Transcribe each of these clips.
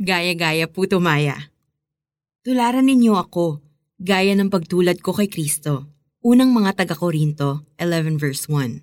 Gaya-gaya puto maya. Tularan ninyo ako, gaya ng pagtulad ko kay Kristo. Unang mga taga-Korinto, 11 verse 1.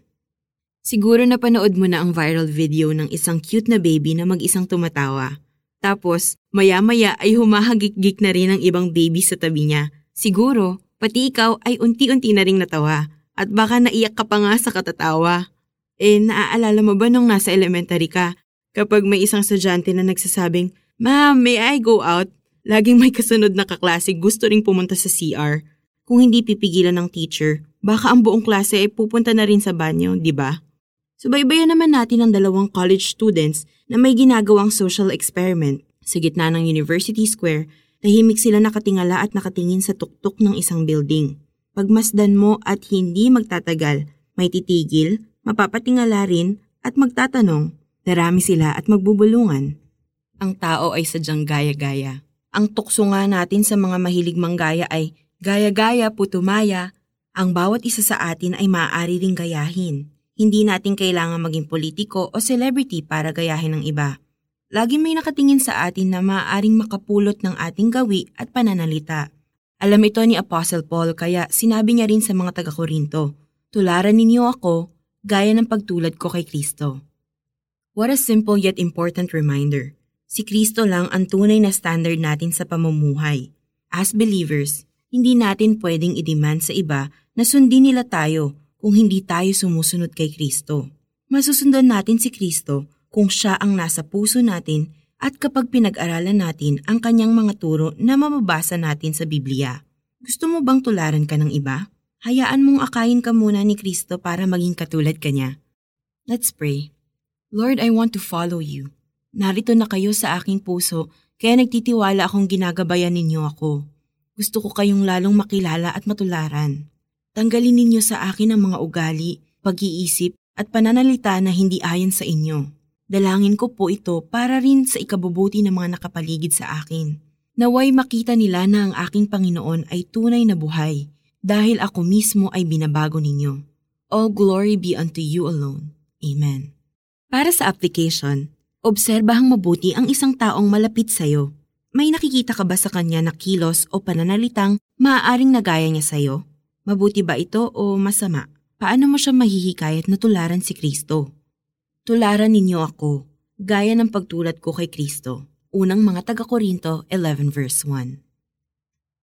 Siguro napanood mo na ang viral video ng isang cute na baby na mag-isang tumatawa. Tapos, maya-maya ay humahagik-gik na rin ang ibang baby sa tabi niya. Siguro, pati ikaw ay unti-unti na ring natawa. At baka naiyak ka pa nga sa katatawa. Eh, naaalala mo ba nung nasa elementary ka, kapag may isang estudyante na nagsasabing, Ma'am, may I go out? Laging may kasunod na kaklase gusto ring pumunta sa CR. Kung hindi pipigilan ng teacher, baka ang buong klase ay pupunta na rin sa banyo, di ba? Subaybayan naman natin ang dalawang college students na may ginagawang social experiment. Sa gitna ng University Square, tahimik sila nakatingala at nakatingin sa tuktok ng isang building. Pagmasdan mo at hindi magtatagal, may titigil, mapapatingala rin at magtatanong. Darami sila at magbubulungan. Ang tao ay sadyang gaya-gaya. Ang tukso nga natin sa mga mahilig manggaya ay gaya-gaya putumaya. Ang bawat isa sa atin ay maaari ring gayahin. Hindi natin kailangan maging politiko o celebrity para gayahin ng iba. Lagi may nakatingin sa atin na maaaring makapulot ng ating gawi at pananalita. Alam ito ni Apostle Paul kaya sinabi niya rin sa mga taga-Korinto, Tularan ninyo ako, gaya ng pagtulad ko kay Kristo. What a simple yet important reminder. Si Kristo lang ang tunay na standard natin sa pamumuhay. As believers, hindi natin pwedeng i-demand sa iba na sundin nila tayo kung hindi tayo sumusunod kay Kristo. Masusundan natin si Kristo kung siya ang nasa puso natin at kapag pinag-aralan natin ang kanyang mga turo na mababasa natin sa Biblia. Gusto mo bang tularan ka ng iba? Hayaan mong akayin ka muna ni Kristo para maging katulad kanya. Let's pray. Lord, I want to follow you. Narito na kayo sa aking puso, kaya nagtitiwala akong ginagabayan ninyo ako. Gusto ko kayong lalong makilala at matularan. Tanggalin ninyo sa akin ang mga ugali, pag-iisip at pananalita na hindi ayon sa inyo. Dalangin ko po ito para rin sa ikabubuti ng mga nakapaligid sa akin. Naway makita nila na ang aking Panginoon ay tunay na buhay dahil ako mismo ay binabago ninyo. All glory be unto you alone. Amen. Para sa application, Obserbahang mabuti ang isang taong malapit sa'yo. May nakikita ka ba sa kanya na kilos o pananalitang maaaring nagaya niya sa'yo? Mabuti ba ito o masama? Paano mo siya mahihikayat na tularan si Kristo? Tularan ninyo ako, gaya ng pagtulad ko kay Kristo. Unang mga taga-Korinto 11 verse 1